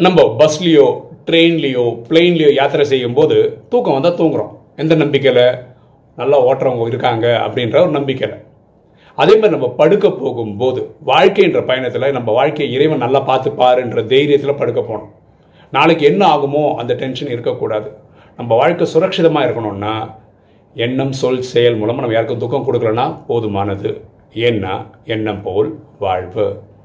நம்ம பஸ்லேயோ ட்ரெயின்லேயோ பிளெயின்லேயோ யாத்திரை செய்யும்போது தூக்கம் வந்தால் தூங்குறோம். எந்த நம்பிக்கையில்? நல்லா ஓட்டுறவங்க இருக்காங்க அப்படின்ற ஒரு நம்பிக்கையில். அதே மாதிரி நம்ம படுக்க போகும்போது வாழ்க்கைன்ற பயணத்தில் நம்ம வாழ்க்கையை இறைவன் நல்லா பார்த்துப்பாருன்ற தைரியத்தில் படுக்க போகணும். நாளைக்கு என்ன ஆகுமோ அந்த டென்ஷன் இருக்கக்கூடாது. நம்ம வாழ்க்கை சுரக்ஷிதமாக இருக்கணும்னா எண்ணம் சொல் செயல் மூலமாக நம்ம யாருக்கும் துக்கம் கொடுக்கலன்னா போதுமானது. ஏன்னா எண்ணம் போல் வாழ்வு.